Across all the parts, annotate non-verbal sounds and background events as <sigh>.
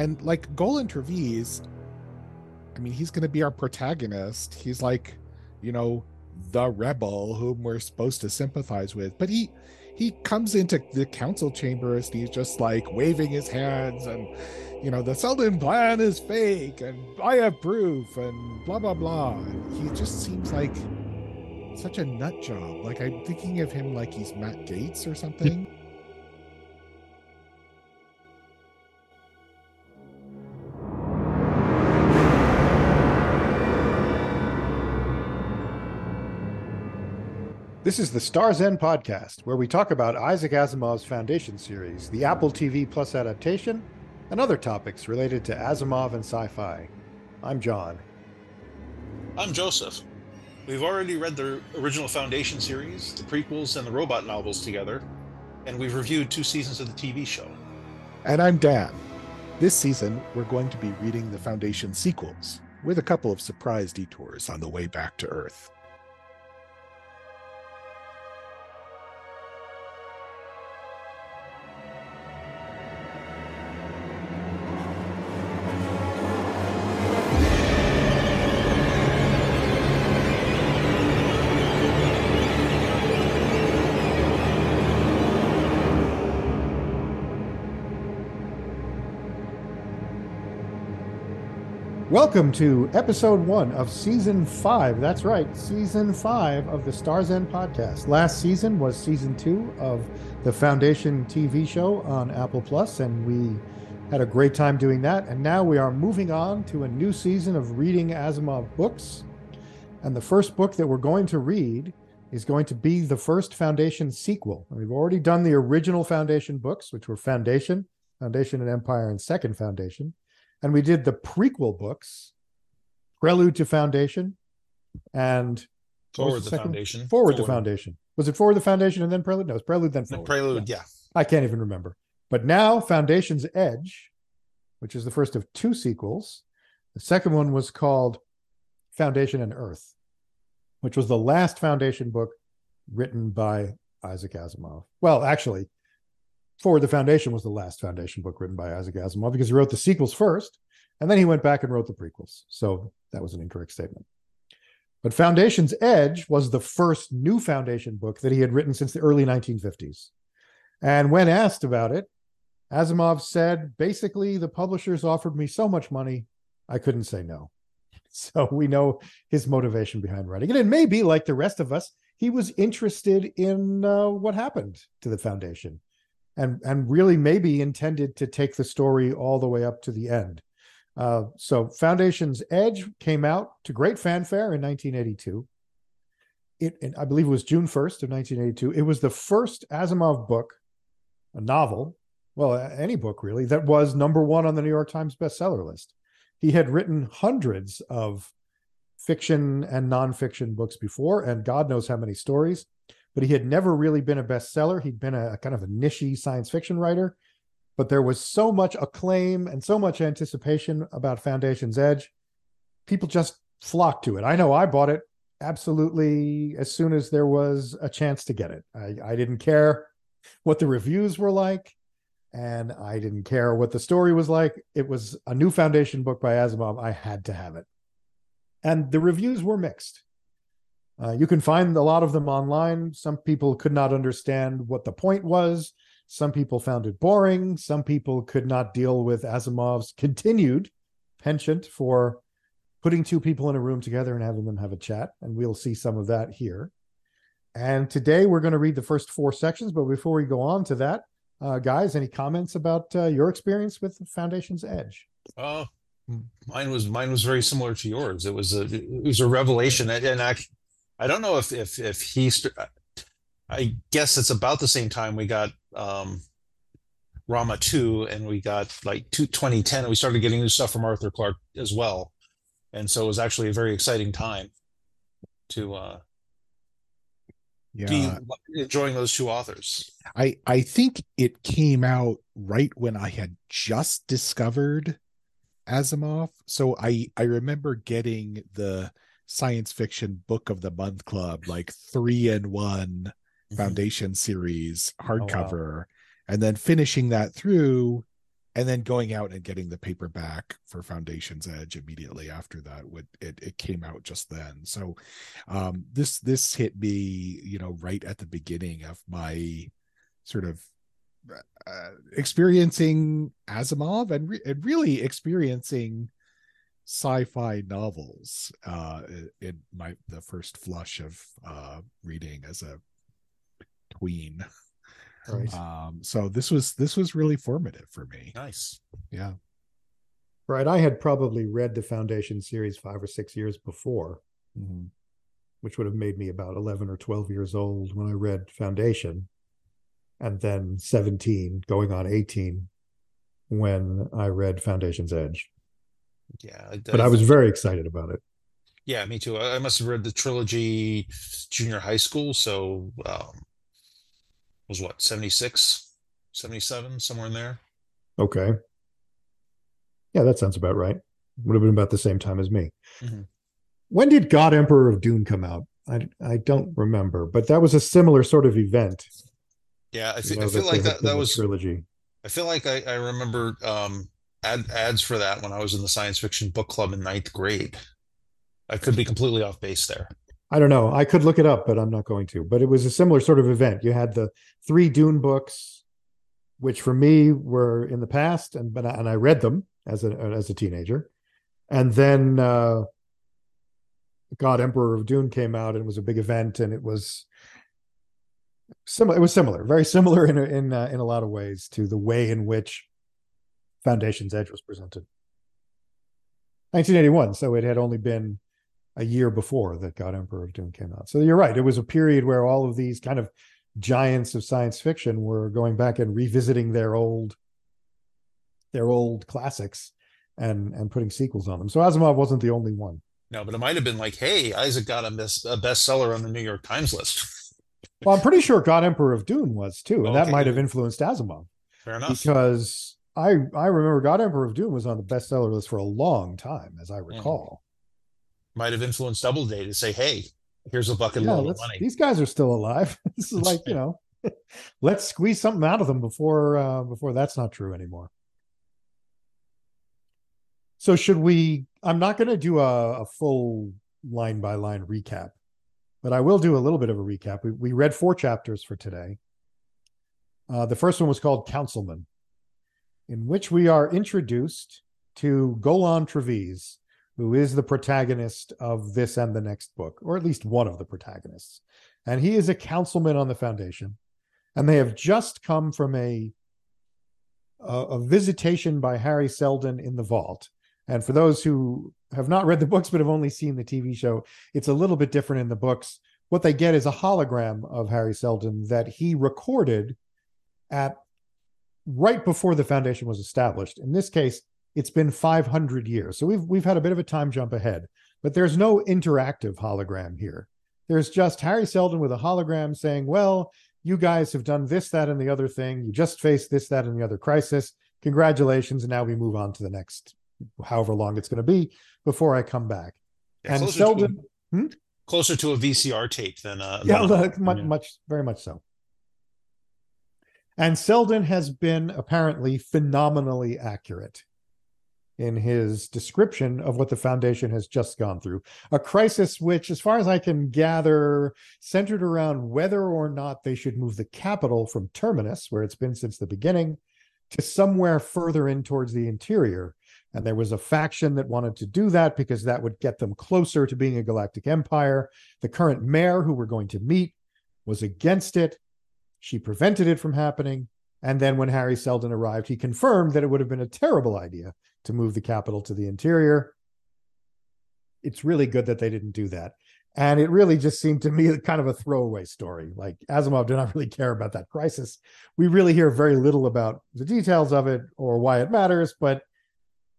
And like Golan Trevize, I mean, he's going to be our protagonist. He's like, you know, the rebel whom we're supposed to sympathize with. But he he comes into the council chambers and he's just like waving his hands and you know the Seldon plan is fake and I have proof and blah blah blah. And he just seems like such a nut job. Like I'm thinking of him like he's Matt Gaetz or something. This is the Star's End podcast, where we talk about Isaac Asimov's Foundation series, the Apple TV Plus adaptation, and other topics related to Asimov and sci fi. I'm John. I'm Joseph. We've already read the original Foundation series, the prequels, and the robot novels together, and we've reviewed two seasons of the TV show. And I'm Dan. This season, we're going to be reading the Foundation sequels, with a couple of surprise detours on the way back to Earth. Welcome to episode one of season five. That's right, season five of the Stars End podcast. Last season was season two of the Foundation TV show on Apple Plus, and we had a great time doing that. And now we are moving on to a new season of reading Asimov books. And the first book that we're going to read is going to be the first Foundation sequel. We've already done the original Foundation books, which were Foundation, Foundation and Empire, and Second Foundation and we did the prequel books, Prelude to Foundation, and Forward the, the Foundation. Forward, forward the Foundation. Was it Forward the Foundation and then Prelude? No, it was Prelude then Forward. Prelude, yeah. yeah. I can't even remember. But now Foundation's Edge, which is the first of two sequels. The second one was called Foundation and Earth, which was the last Foundation book written by Isaac Asimov. Well, actually, Forward the Foundation was the last Foundation book written by Isaac Asimov because he wrote the sequels first, and then he went back and wrote the prequels. So that was an incorrect statement. But Foundation's Edge was the first new Foundation book that he had written since the early 1950s. And when asked about it, Asimov said, basically, the publishers offered me so much money, I couldn't say no. <laughs> So we know his motivation behind writing it. And maybe, like the rest of us, he was interested in uh, what happened to the Foundation and and really maybe intended to take the story all the way up to the end. Uh, so Foundation's Edge came out to great fanfare in 1982. It, I believe it was June 1st of 1982. It was the first Asimov book, a novel, well, any book really, that was number one on the New York Times bestseller list. He had written hundreds of fiction and nonfiction books before, and God knows how many stories but he had never really been a bestseller. He'd been a, a kind of a nichey science fiction writer, but there was so much acclaim and so much anticipation about Foundation's Edge. People just flocked to it. I know I bought it absolutely as soon as there was a chance to get it. I, I didn't care what the reviews were like, and I didn't care what the story was like. It was a new Foundation book by Asimov. I had to have it. And the reviews were mixed. Uh, you can find a lot of them online. Some people could not understand what the point was. Some people found it boring. Some people could not deal with Asimov's continued penchant for putting two people in a room together and having them have a chat. And we'll see some of that here. And today we're going to read the first four sections. But before we go on to that, uh, guys, any comments about uh, your experience with the Foundation's Edge? Oh, mine was mine was very similar to yours. It was a it was a revelation, and I I don't know if if if he. I guess it's about the same time we got um, Rama two, and we got like two, 2010, and we started getting new stuff from Arthur Clarke as well, and so it was actually a very exciting time to uh, yeah. be enjoying those two authors. I I think it came out right when I had just discovered Asimov, so I I remember getting the science fiction book of the month club, like three in one mm-hmm. foundation series hardcover, oh, wow. and then finishing that through and then going out and getting the paperback for Foundation's Edge immediately after that. Would it, it came out just then. So um, this this hit me, you know, right at the beginning of my sort of uh, experiencing Asimov and, re- and really experiencing sci-fi novels uh, in my the first flush of uh, reading as a tween. Right. Um, so this was this was really formative for me. Nice. Yeah. Right. I had probably read the Foundation series five or six years before, Mhm. which would have made me about 11 or 12 years old when I read Foundation, and then 17, going on 18, when I read Foundation's Edge. Yeah. But I was very excited about it. Yeah, me too. I I must have read the trilogy junior high school, so um was what 76, 77, somewhere in there. Okay. Yeah, that sounds about right. Would have been about the same time as me. Mhm. When did God Emperor of Dune come out? I I don't remember, but that was a similar sort of event. Yeah, I you feel, know, I feel like that that was trilogy. I feel like I, I remember um ad, ads for that when I was in the science fiction book club in ninth grade. I could be completely off base there. I don't know. I could look it up, but I'm not going to. But it was a similar sort of event. You had the three Dune books, which for me were in the past, and but I, and I read them as a as a teenager, and then uh, God Emperor of Dune came out, and it was a big event, and it was similar. It was similar, very similar in in uh, in a lot of ways to the way in which Foundation's Edge was presented. 1981, so it had only been a year before that God Emperor of Dune came out. So you're right. It was a period where all of these kind of giants of science fiction were going back and revisiting their old their old classics and and putting sequels on them. So Asimov wasn't the only one. No, but it might have been like, hey, Isaac got a, best, a bestseller on the New York Times list. Well, I'm pretty sure God Emperor of Dune was too, and that might have influenced Asimov Fair enough. because I I remember God Emperor of Dune was on the bestseller list for a long time, as I recall. Might have influenced Doubleday to say, hey, here's a bucket Yeah, load of money. these guys are still alive. <laughs> this is like you know, <laughs> let's squeeze something out of them before uh, before that's not true anymore. So should we? I'm not going to do a, a full line by line recap, but I will do a little bit of a recap. We, we read four chapters for today. Uh, the first one was called Councilman, in which we are introduced to Golan Trevize, who is the protagonist of this and the next book, or at least one of the protagonists. And he is a councilman on the Foundation. And they have just come from a, a, a visitation by Hari Seldon in the vault. And for those who have not read the books but have only seen the TV show, it's a little bit different in the books. What they get is a hologram of Hari Seldon that he recorded at right before the foundation was established. In this case, it's been 500 years. So we've we've had a bit of a time jump ahead, but there's no interactive hologram here. There's just Hari Seldon with a hologram saying, "Well, you guys have done this, that, and the other thing. You just faced this, that, and the other crisis. Congratulations!" And now we move on to the next, however long it's going to be before I come back. Yeah, and closer, Seldon, to a, closer to a VCR tape than uh yeah, than a- much, yeah. much, very much so. And Seldon has been apparently phenomenally accurate in his description of what the foundation has just gone through. A crisis which, as far as I can gather, centered around whether or not they should move the capital from Terminus, where it's been since the beginning, to somewhere further in towards the interior. And there was a faction that wanted to do that because that would get them closer to being a galactic empire. The current mayor, who we're going to meet, was against it. She prevented it from happening. And then when Hari Seldon arrived, he confirmed that it would have been a terrible idea to move the capital to the interior. It's really good that they didn't do that. And it really just seemed to me <laughs> kind of a throwaway story. Like Asimov did not really care about that crisis. We really hear very little about the details of it or why it matters. But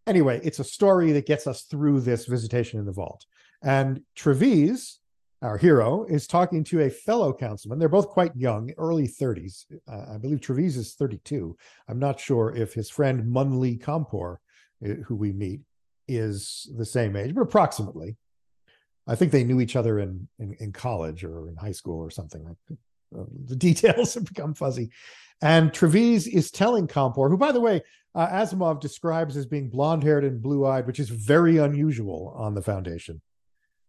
anyway, it's a story that gets us through this visitation in the vault. And Trevize, our hero, is talking to a fellow councilman. They're both quite young, early 30s. Uh, I believe Trevize is 32. I'm not sure if his friend Munn Li Compor, uh, who we meet, is the same age, but approximately. I think they knew each other in, in, in college or in high school or something. uh, the <laughs> details have become fuzzy. And Trevize is telling Compor, who, by the way, uh, Asimov describes as being blonde haired and blue eyed, which is very unusual on the Foundation.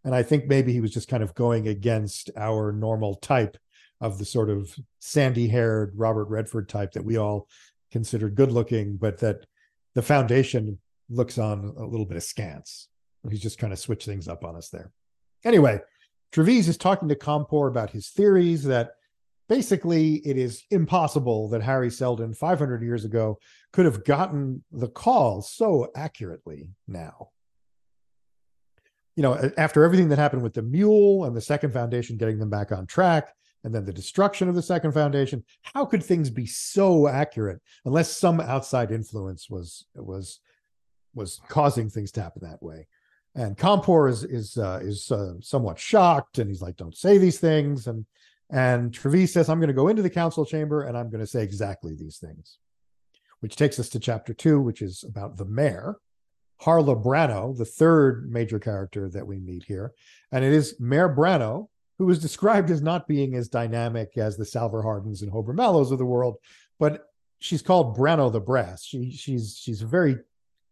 And I think maybe he was just kind of going against our normal type of the sort of sandy haired Robert Redford type that we all consider good looking, but that the Foundation looks on a little bit askance. He's just trying to switch things up on us there. Anyway, Trevize is talking to Compor about his theories that basically it is impossible that Hari Seldon 500 years ago could have gotten the call so accurately now. You know, after everything that happened with the mule and the second foundation getting them back on track, and then the destruction of the second foundation, how could things be so accurate unless some outside influence was was was causing things to happen that way? And Compor is is uh, is uh, somewhat shocked, and he's like, "Don't say these things." And and Trevize says, "I'm going to go into the council chamber, and I'm going to say exactly these things." Which takes us to chapter two, which is about the mayor, Harla Branno, the third major character that we meet here, and it is Mayor Branno who is described as not being as dynamic as the Salvor Hardins and Hober Mallows of the world, but she's called Branno the Brass. She she's she's very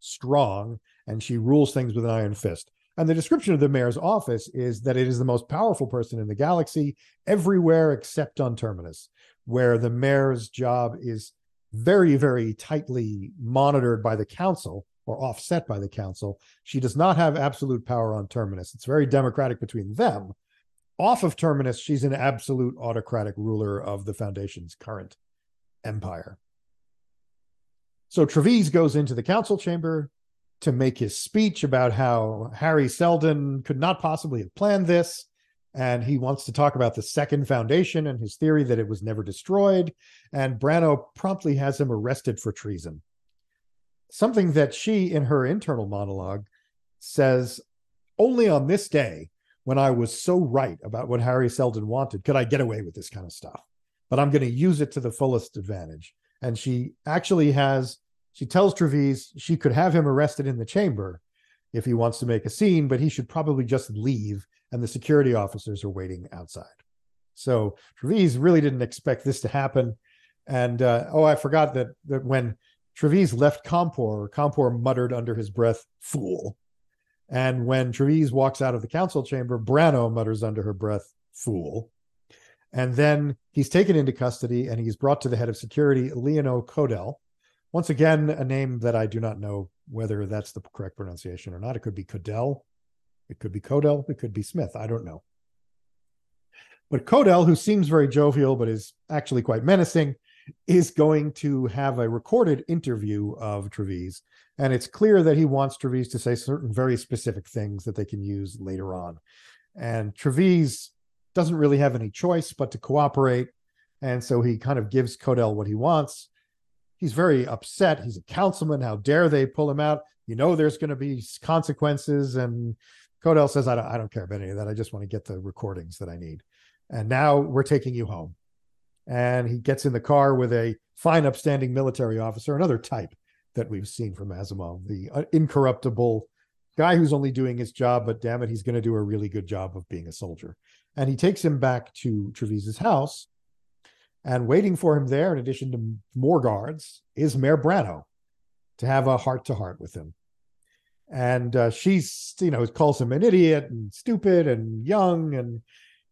strong and she rules things with an iron fist. And the description of the mayor's office is that it is the most powerful person in the galaxy, everywhere except on Terminus, where the mayor's job is very, very tightly monitored by the council or offset by the council. She does not have absolute power on Terminus. It's very democratic between them. Off of Terminus, she's an absolute autocratic ruler of the Foundation's current empire. So Trevize goes into the council chamber to make his speech about how Hari Seldon could not possibly have planned this. And he wants to talk about the second foundation and his theory that it was never destroyed. And Branno promptly has him arrested for treason. Something that she, in her internal monologue, says only on this day, when I was so right about what Hari Seldon wanted, could I get away with this kind of stuff. But I'm going to use it to the fullest advantage. And she actually has she tells Trevize she could have him arrested in the chamber if he wants to make a scene, but he should probably just leave, and the security officers are waiting outside. So Trevize really didn't expect this to happen. And uh, oh, I forgot that that when Trevize left Compor, Compor muttered under his breath, "Fool." And when Trevize walks out of the council chamber, Branno mutters under her breath, "Fool." And then he's taken into custody and he's brought to the head of security, Liono Kodell, once again, a name that I do not know whether that's the correct pronunciation or not. It could be Kodell, it could be Kodell, it could be Smith. I don't know. But Kodell, who seems very jovial but is actually quite menacing, is going to have a recorded interview of Trevize. And it's clear that he wants Trevize to say certain very specific things that they can use later on. And Trevize doesn't really have any choice but to cooperate. And so he kind of gives Kodell what he wants he's very upset. He's a councilman. How dare they pull him out? You know, there's going to be consequences. And Kodell says, I don't, I don't care about any of that. I just want to get the recordings that I need. And now we're taking you home. And he gets in the car with a fine, upstanding military officer, another type that we've seen from Asimov, the uh, incorruptible guy who's only doing his job, but damn it, he's going to do a really good job of being a soldier. And he takes him back to Trevize's house and waiting for him there, in addition to more guards, is Mayor Branno to have a heart to heart with him. And uh, she's, you know, calls him an idiot and stupid and young. And,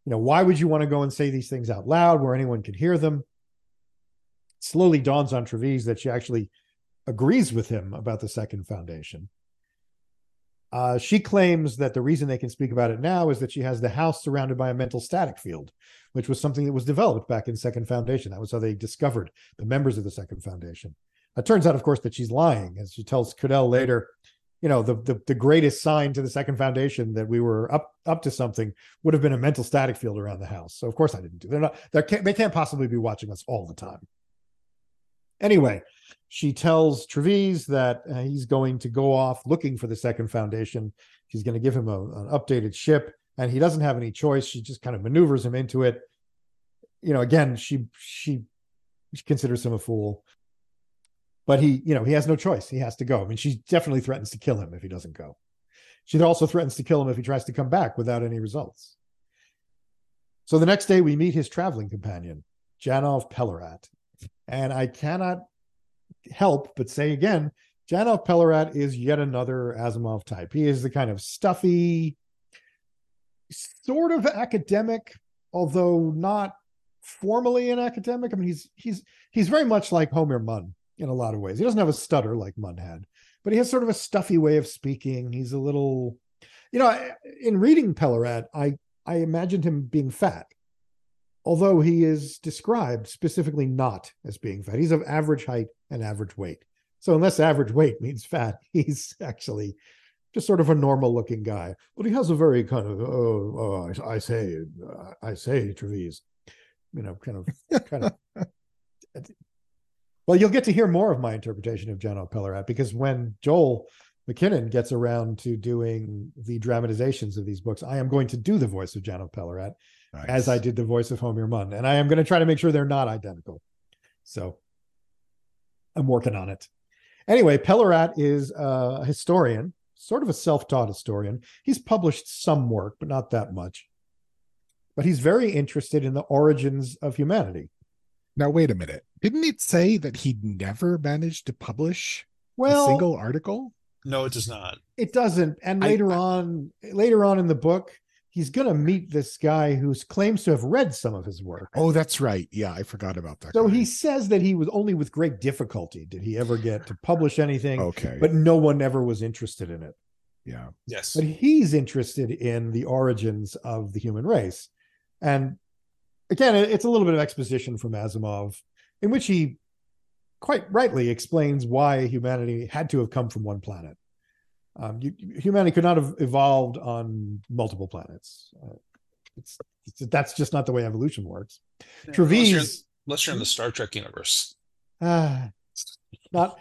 you know, why would you want to go and say these things out loud where anyone can hear them? It slowly dawns on Trevize that she actually agrees with him about the second foundation. Uh, she claims that the reason they can speak about it now is that she has the house surrounded by a mental static field, which was something that was developed back in Second Foundation. That was how they discovered the members of the Second Foundation. It turns out, of course, that she's lying, as she tells Kodell later. You know, the, the the greatest sign to the Second Foundation that we were up up to something would have been a mental static field around the house. So of course I didn't do. They're not. They can't. They can't possibly be watching us all the time. Anyway, she tells Trevize that uh, he's going to go off looking for the second foundation. She's going to give him a, an updated ship, and he doesn't have any choice. She just kind of maneuvers him into it. You know, again, she she, she considers him a fool, but he, you know, he has no choice. He has to go. I mean, she definitely threatens to kill him if he doesn't go. She also threatens to kill him if he tries to come back without any results. So the next day, we meet his traveling companion, Janov Pelorat. And I cannot help but say again, Janov Pelorat is yet another Asimov type. He is the kind of stuffy, sort of academic, although not formally an academic. I mean, he's he's he's very much like Homir Munn in a lot of ways. He doesn't have a stutter like Munn had, but he has sort of a stuffy way of speaking. He's a little, you know, in reading Pelorat, I I imagined him being fat, although he is described specifically not as being fat. He's of average height and average weight. So unless average weight <laughs> means fat, he's actually just sort of a normal looking guy. But he has a very kind of oh, oh I, I say uh, I say Trevize, you know, kind of kind of. <laughs> well, you'll get to hear more of my interpretation of John Pelorat because when Joel McKinnon gets around to doing the dramatizations of these books, I am going to do the voice of John Pelorat nice. as I did the voice of Homir Munn, and I am going to try to make sure they're not identical. So I'm working on it. Anyway, Pelorat is a historian sort of a self-taught historian. He's published some work, but not that much. But he's very interested in the origins of humanity. Now, wait a minute. Didn't it say that he'd never managed to publish well, a single article? No, it does not. It doesn't. And later I, on, later on in the book, he's going to meet this guy who claims to have read some of his work. Oh, that's right. Yeah, I forgot about that. So guy. he says that he was only with great difficulty did he ever get to publish anything. Okay. But no one ever was interested in it. Yeah. Yes. But he's interested in the origins of the human race. And again, it's a little bit of exposition from Asimov, in which he quite rightly explains why humanity had to have come from one planet. Um, you, humanity could not have evolved on multiple planets. Uh, it's, it's, that's just not the way evolution works. Yeah, Trevize, unless you're, in, unless you're, in, the Star Trek universe, uh, <sighs> not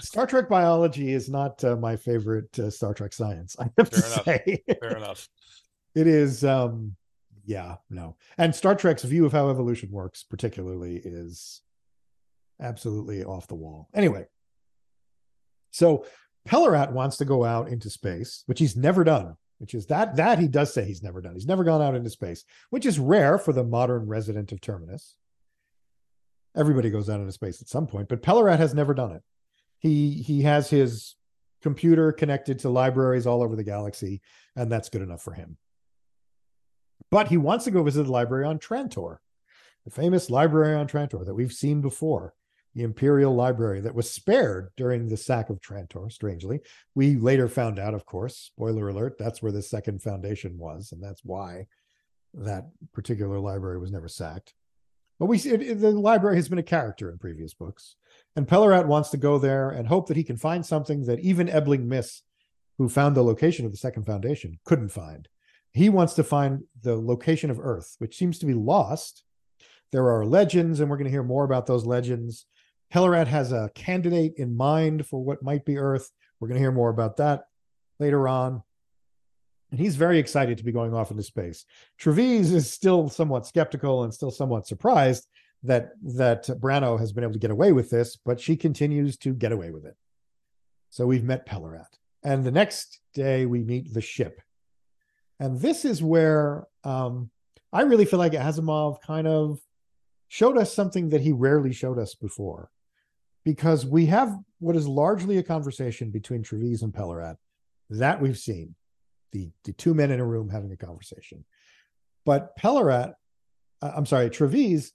Star Trek biology is not uh, my favorite uh, Star Trek science. I have Fair to enough. say. Fair enough. <laughs> It is, um, yeah, no. And Star Trek's view of how evolution works, particularly, is absolutely off the wall. Anyway, so Pelorat wants to go out into space, which he's never done, which is that that he does say he's never done. He's never gone out into space, which is rare for the modern resident of Terminus. Everybody goes out into space at some point, but Pelorat has never done it. He he has his computer connected to libraries all over the galaxy, and that's good enough for him. But he wants to go visit the library on Trantor, the famous library on Trantor that we've seen before the Imperial Library that was spared during the sack of Trantor, strangely. We later found out, of course, spoiler alert, that's where the second foundation was, and that's why that particular library was never sacked. But we see it, the library has been a character in previous books. And Pelorat wants to go there and hope that he can find something that even Ebling Mis, who found the location of the second foundation, couldn't find. He wants to find the location of Earth, which seems to be lost. There are legends, and we're going to hear more about those legends. Pelorat has a candidate in mind for what might be Earth. We're going to hear more about that later on. And he's very excited to be going off into space. Trevize is still somewhat skeptical and still somewhat surprised that that Branno has been able to get away with this, but she continues to get away with it. So we've met Pelorat. And the next day we meet the ship. And this is where um, I really feel like Asimov kind of showed us something that he rarely showed us before. Because we have what is largely a conversation between Trevize and Pelorat that we've seen the the two men in a room having a conversation. But Pelorat uh, I'm sorry Trevize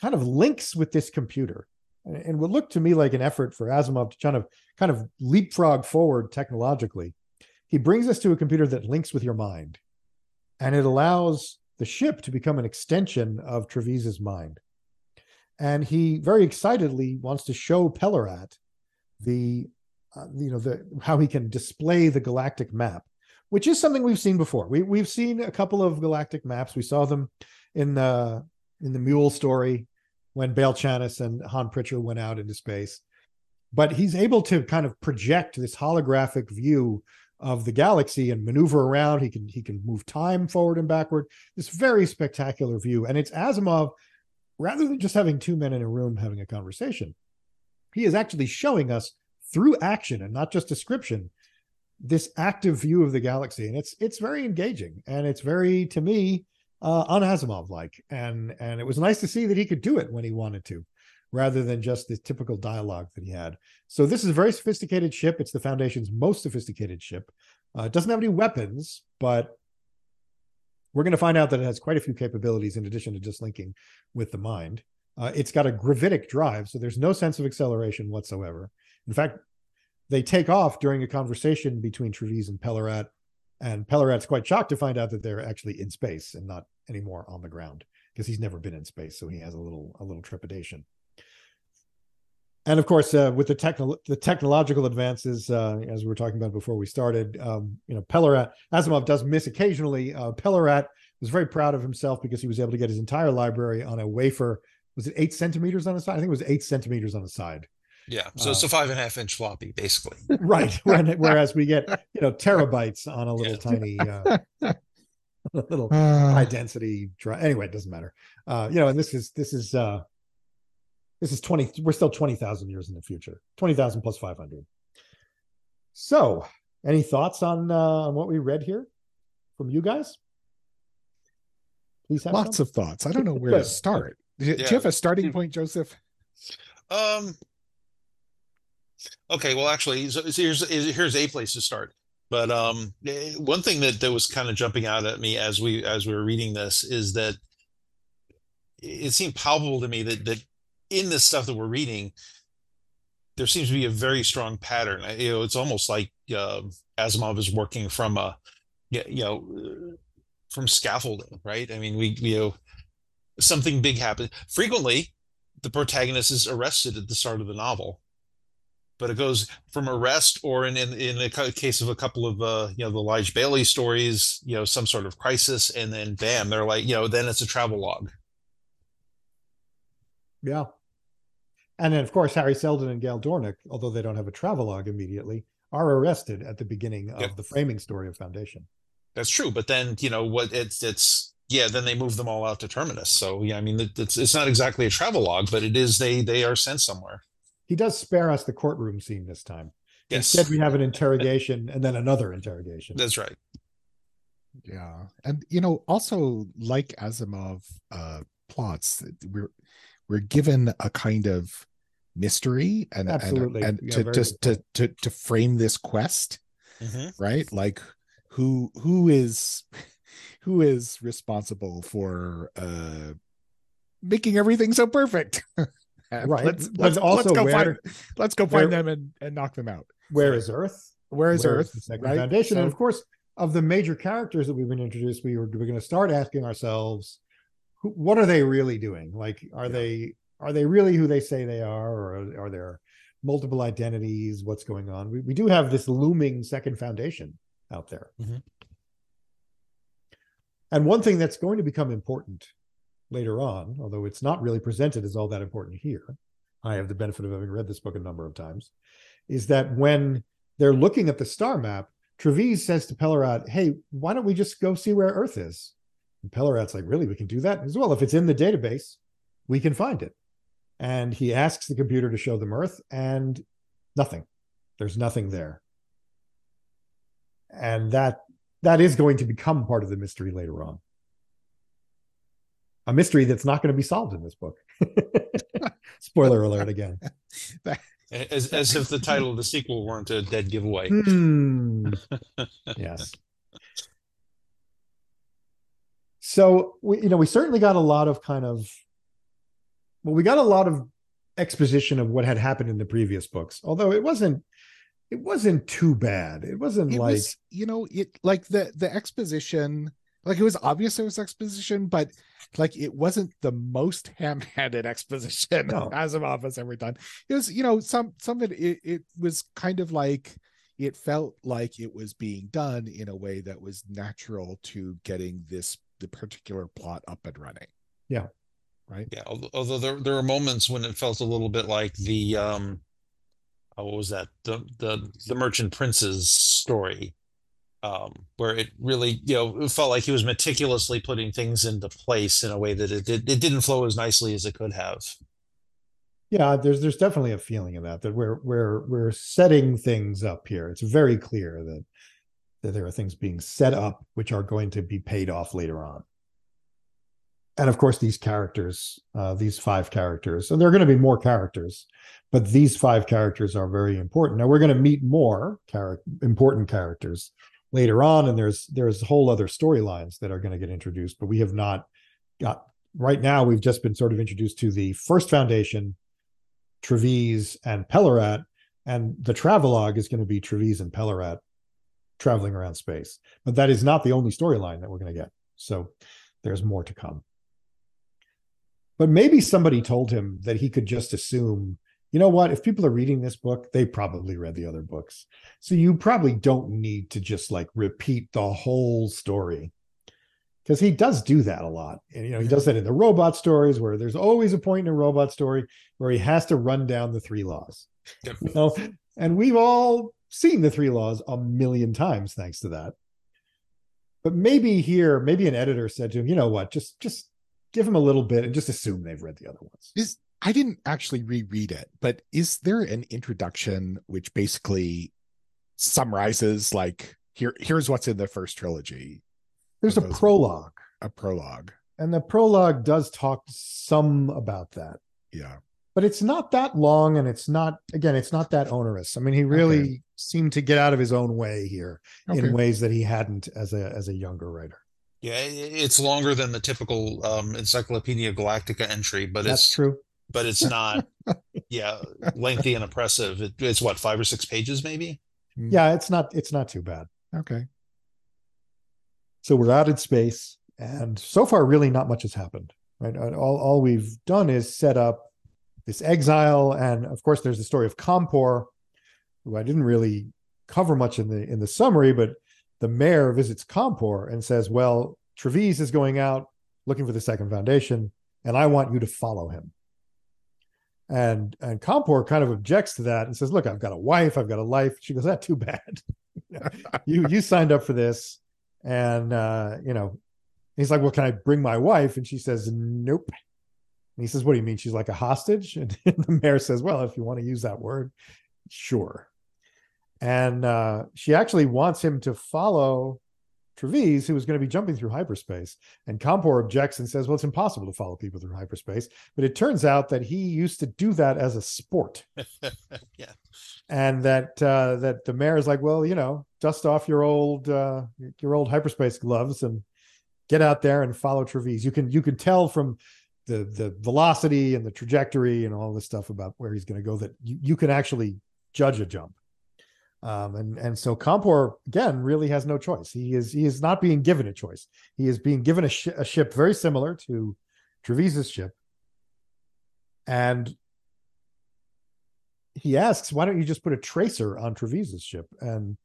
kind of links with this computer. And, and what looked to me like an effort for Asimov to kind of kind of leapfrog forward technologically he brings us to a computer that links with your mind and it allows the ship to become an extension of Trevize's mind and he very excitedly wants to show Pelorat the uh, you know the how he can display the galactic map, which is something we've seen before. We we've seen a couple of galactic maps. We saw them in the in the Mule story when Bail Channis and Han Pritcher went out into space. But he's able to kind of project this holographic view of the galaxy and maneuver around. He can he can move time forward and backward. This very spectacular view, and it's Asimov rather than just having two men in a room having a conversation, he is actually showing us through action and not just description this active view of the galaxy. And it's it's very engaging. And it's very to me uh, on Asimov like, and and it was nice to see that he could do it when he wanted to, rather than just the typical dialogue that he had. So this is a very sophisticated ship. It's the Foundation's most sophisticated ship. Uh, it doesn't have any weapons, but we're going to find out that it has quite a few capabilities in addition to just linking with the mind. Uh, it's got a gravitic drive, so there's no sense of acceleration whatsoever. In fact, they take off during a conversation between Trevize and Pelorat, and Pelorat's quite shocked to find out that they're actually in space and not anymore on the ground because he's never been in space, so he has a little a little trepidation. And of course, uh, with the techno- the technological advances, uh, as we were talking about before we started, um, you know, Pelorat Asimov does miss occasionally. Uh, Pelorat was very proud of himself because he was able to get his entire library on a wafer. Was it eight centimeters on the side? I think it was eight centimeters on the side. Yeah, so it's a five and a half inch floppy, basically. <laughs> right. <laughs> Whereas we get you know terabytes on a little yeah. tiny, uh, <laughs> little <sighs> high density drive. Anyway, it doesn't matter. Uh, you know, and this is this is uh, this is 20, we're still 20,000 years in the future, 20,000 plus 500. So, any thoughts on, uh, on what we read here from you guys? Please have lots some? of thoughts. I don't know where to start. Do you, yeah. do you have a starting point, Joseph? Um, okay well actually here's here's a place to start but um eh, one thing that that was kind of jumping out at me as we as we were reading this is that it seemed palpable to me that that in this stuff that we're reading, there seems to be a very strong pattern. You know, it's almost like uh, Asimov is working from a, you know, from scaffolding, right? I mean, we, you know, something big happens. Frequently, the protagonist is arrested at the start of the novel, but it goes from arrest or in in, in the case of a couple of uh, you know the Lije Baley stories, you know, some sort of crisis, and then bam, they're like, you know, then it's a travel log. Yeah, and then, of course, Hari Seldon and Gaal Dornick, although they don't have a travelogue immediately, are arrested at the beginning of the framing story of Foundation. That's true, but then you know what? It's it's yeah. Then they move them all out to Terminus. So yeah, I mean, it's it's not exactly a travelogue, but it is they they are sent somewhere. He does spare us the courtroom scene this time. Yes. Instead, we have an interrogation and then another interrogation. That's right. Yeah, and you know, also like Asimov uh, plots, we're we're given a kind of mystery and Absolutely. and, and yeah, to just to, to to frame this quest mm-hmm. right like who who is <laughs> who is responsible for uh making everything so perfect <laughs> right let's let's, also let's go where, find <laughs> let's go find where, them and, and knock them out Where is earth where is where earth is the second right? foundation so, and of course of the major characters that we've been introduced we were, we're going to start asking ourselves what are they really doing like are yeah. they are they really who they say they are, or are, there multiple identities? What's going on? We, we do have this looming second foundation out there. Mm-hmm. And one thing that's going to become important later on, although it's not really presented as all that important here, I have the benefit of having read this book a number of times, is that when they're looking at the star map, Trevize says to Pelorat, Hey, why don't we just go see where Earth is? And Pelorat's like, Really? We can do that? As well, if it's in the database, we can find it and he asks the computer to show them Earth, and nothing. There's nothing there. And that that is going to become part of the mystery later on. A mystery that's not going to be solved in this book. <laughs> Spoiler alert again. As, as if the title of the sequel weren't a dead giveaway. Hmm. <laughs> yes. So we, you know, we certainly got a lot of kind of well, we got a lot of exposition of what had happened in the previous books, although it wasn't it wasn't too bad. It wasn't it like was, you know, it like the the exposition, like it was obvious it was exposition, but like it wasn't the most <laughs> ham-handed exposition no. <laughs> Asimov has ever done. It was, you know, some some of it, it it was kind of like it felt like it was being done in a way that was natural to getting this the particular plot up and running. Yeah right? Yeah, although there there were moments when it felt a little bit like the um, oh, what was that the the the Merchant Prince's story, um, where it really you know it felt like he was meticulously putting things into place in a way that it did it didn't flow as nicely as it could have. Yeah, there's there's definitely a feeling of that that we're we're we're setting things up here. It's very clear that that there are things being set up which are going to be paid off later on. And of course these characters, uh, these five characters, and there are going to be more characters, but these five characters are very important. Now we're going to meet more char- important characters later on, and there's there's whole other storylines that are going to get introduced, but we have not got right now. We've just been sort of introduced to the first foundation, Trevize and Pelorat, and the travelogue is going to be Trevize and Pelorat traveling around space. But that is not the only storyline that we're going to get. So there's more to come. But maybe somebody told him that he could just assume, you know what, if people are reading this book, they probably read the other books. So you probably don't need to just like repeat the whole story. Because he does do that a lot. And you know, he does that in the robot stories where there's always a point in a robot story where he has to run down the three laws. Yep. You know, and we've all seen the three laws a million times thanks to that. But maybe here, maybe an editor said to him, you know what, just just give them a little bit and just assume they've read the other ones. Is I didn't actually reread it, but is there an introduction which basically summarizes like here here's what's in the first trilogy, There's a prologue, a prologue. and the prologue does talk some about that. Yeah. But it's not that long and it's not again, it's not that onerous. I mean, he really Okay. seemed to get out of his own way here Okay. in ways that he hadn't as a as a younger writer. Yeah, it's longer than the typical um, Encyclopedia Galactica entry, but That's it's true. but it's not <laughs> yeah lengthy and oppressive. It, it's what five or six pages maybe. Yeah, it's not it's not too bad. Okay. So we're out in space, and so far, really not much has happened. Right, Uh, all all we've done is set up this exile, and of course, there's the story of Compor, who I didn't really cover much in the in the summary, but the mayor visits Compor and says, "Well, Trevize is going out looking for the second foundation, and I want you to follow him." And and Compor kind of objects to that and says, "Look, I've got a wife, I've got a life." She goes, "That's too bad. <laughs> you you signed up for this." and uh, you know, he's like, "Well, can I bring my wife?" And she says, "Nope." And he says, "What do you mean? She's like a hostage?" <laughs> And the mayor says, "Well, if you want to use that word, sure." And uh, she actually wants him to follow Trevize, who was going to be jumping through hyperspace. And Compor objects and says, "Well, it's impossible to follow people through hyperspace." But it turns out that he used to do that as a sport <laughs> yeah, and that uh, that the mayor is like, well, you know, dust off your old uh, your old hyperspace gloves and get out there and follow Trevize. You can you can tell from the the velocity and the trajectory and all this stuff about where he's going to go that you, you can actually judge a jump. Um, and and so Compor again really has no choice. He is he is not being given a choice. He is being given a, sh- a ship very similar to Trevize's ship, and he asks, "Why don't you just put a tracer on Trevize's ship?" And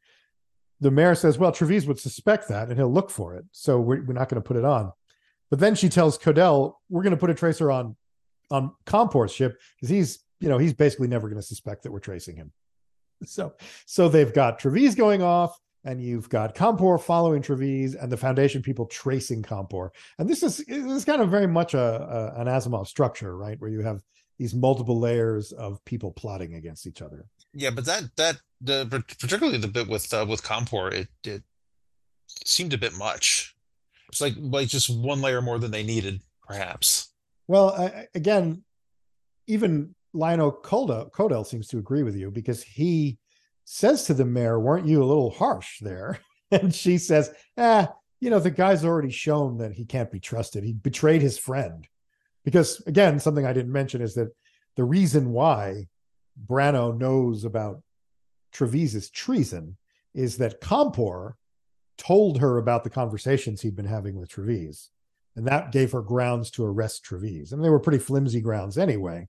the mayor says, "Well, Trevize would suspect that, and he'll look for it, so we're, we're not going to put it on." But then she tells Kodell, "We're going to put a tracer on on Compor's ship because he's, you know, he's basically never going to suspect that we're tracing him." <laughs> So, so they've got Trevize going off, and you've got Compor following Trevize, and the Foundation people tracing Compor. And this is this is kind of very much a, a an Asimov structure, right, where you have these multiple layers of people plotting against each other. yeah, but that that the particularly the bit with uh, with Compor, it it seemed a bit much. It's like like just one layer more than they needed, perhaps. Well, I- again, even Lionel Kodell, Kodell seems to agree with you because he says to the mayor, "Weren't you a little harsh there?" <laughs> And she says, "Ah, you know, the guy's already shown that he can't be trusted. He betrayed his friend." Because again, something I didn't mention is that the reason why Branno knows about Trevize's treason is that Compor told her about the conversations he'd been having with Trevize and that gave her grounds to arrest Trevize. I mean, they were pretty flimsy grounds anyway.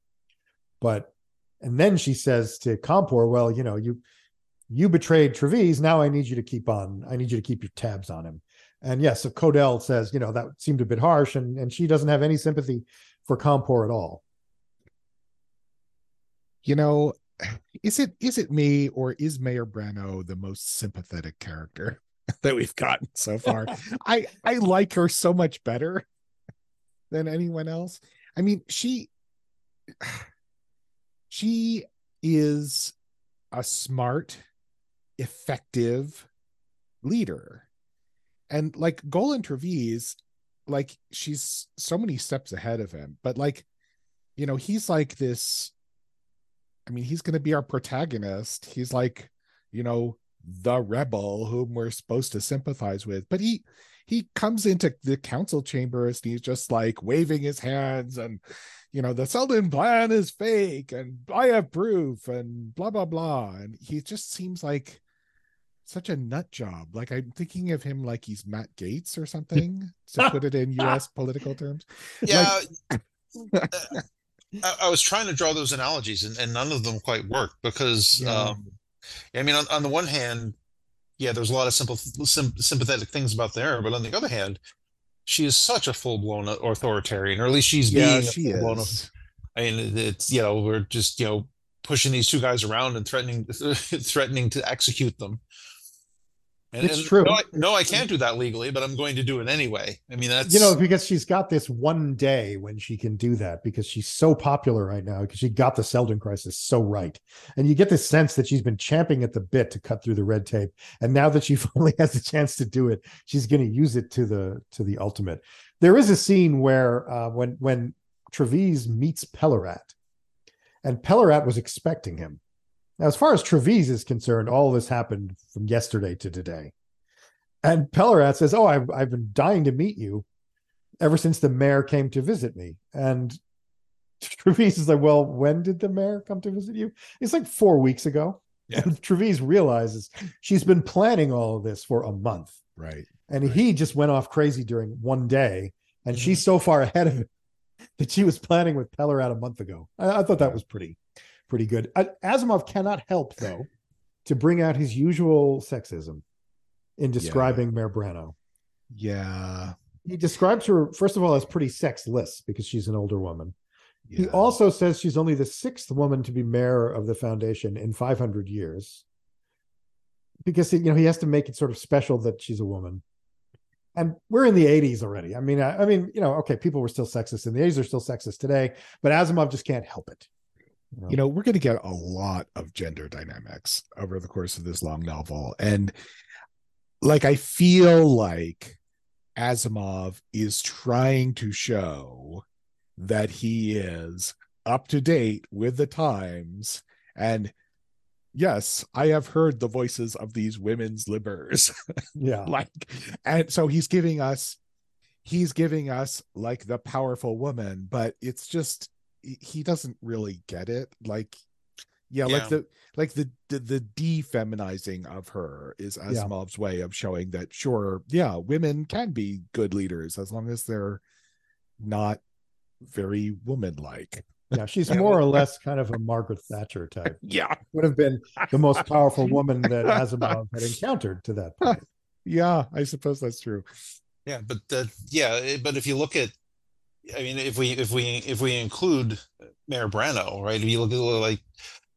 But and then she says to Compor, "Well, you know, you you betrayed Trevize. Now I need you to keep on. I need you to keep your tabs on him." And yes, so Kodell says, you know, that seemed a bit harsh, and and she doesn't have any sympathy for Compor at all. You know, is it is it me or is Mayor Branno the most sympathetic character <laughs> that we've gotten so far? <laughs> I I like her so much better than anyone else. I mean, she she is a smart, effective leader. And like Golan Trevize, like she's so many steps ahead of him but like you know he's like this i mean he's going to be our protagonist he's like you know the rebel whom we're supposed to sympathize with but he he comes into the council chambers and he's just like waving his hands and you know the Seldon plan is fake and I have proof and blah blah blah and he just seems like such a nut job like I'm thinking of him like he's Matt Gaetz or something to put it in US <laughs> political terms Yeah. uh, I, I was trying to draw those analogies and, and none of them quite worked because Yeah. um I mean on, on the one hand, yeah, there's a lot of simple sim, sympathetic things about there, but on the other hand, she is such a full-blown authoritarian, or at least she's yeah being she is I mean, it's you know we're just you know pushing these two guys around and threatening <laughs> threatening to execute them. And, It's and true. No I, no, I can't do that legally, but I'm going to do it anyway. I mean, that's you know because she's got this one day when she can do that because she's so popular right now because she got the Seldon crisis so right and you get this sense that she's been champing at the bit to cut through the red tape and now that she <laughs> finally has the chance to do it she's going to use it to the to the ultimate there is a scene where uh when when Trevize meets Pelorat and Pelorat was expecting him now as far as Trevize is concerned all this happened from yesterday to today and Pelorat says, "Oh, I've I've been dying to meet you ever since the mayor came to visit me." And <laughs> Trevize is like, "Well, when did the mayor come to visit you?" It's like four weeks ago. Yeah. And Trevize realizes she's been planning all of this for a month, right and Right. he just went off crazy during one day, and Mhm. she's so far <laughs> ahead of him that she was planning with Pelorat a month ago. I, I thought that was pretty, pretty good. Asimov cannot help though to bring out his usual sexism in describing Mayor Branno yeah he describes her first of all as pretty sexless because she's an older woman. He also says she's only the sixth woman to be mayor of the foundation in 500 years, because you know he has to make it sort of special that she's a woman. And we're in the 80s already. I mean, I, I mean, you know, okay, people were still sexist in the 80s; they're still sexist today. But Asimov just can't help it. You know we're going to get a lot of gender dynamics over the course of this long novel and like i feel like asimov is trying to show that he is up to date with the times and yes i have heard the voices of these women's libbers <laughs> yeah, like and so he's giving us he's giving us like the powerful woman but it's just he- he doesn't really get it like yeah, like the like the the, the defeminizing of her is Yeah. asimov's way of showing that sure yeah women can be good leaders as long as they're not very woman-like yeah. She's <laughs> more or less kind of a Margaret Thatcher type. <laughs> yeah Would have been the most powerful woman that <laughs> Asimov had encountered to that point. yeah i suppose that's true Yeah, but that yeah, eh, but if you look at, I mean, if we if we if we include Mayor Branno, right? If you look at like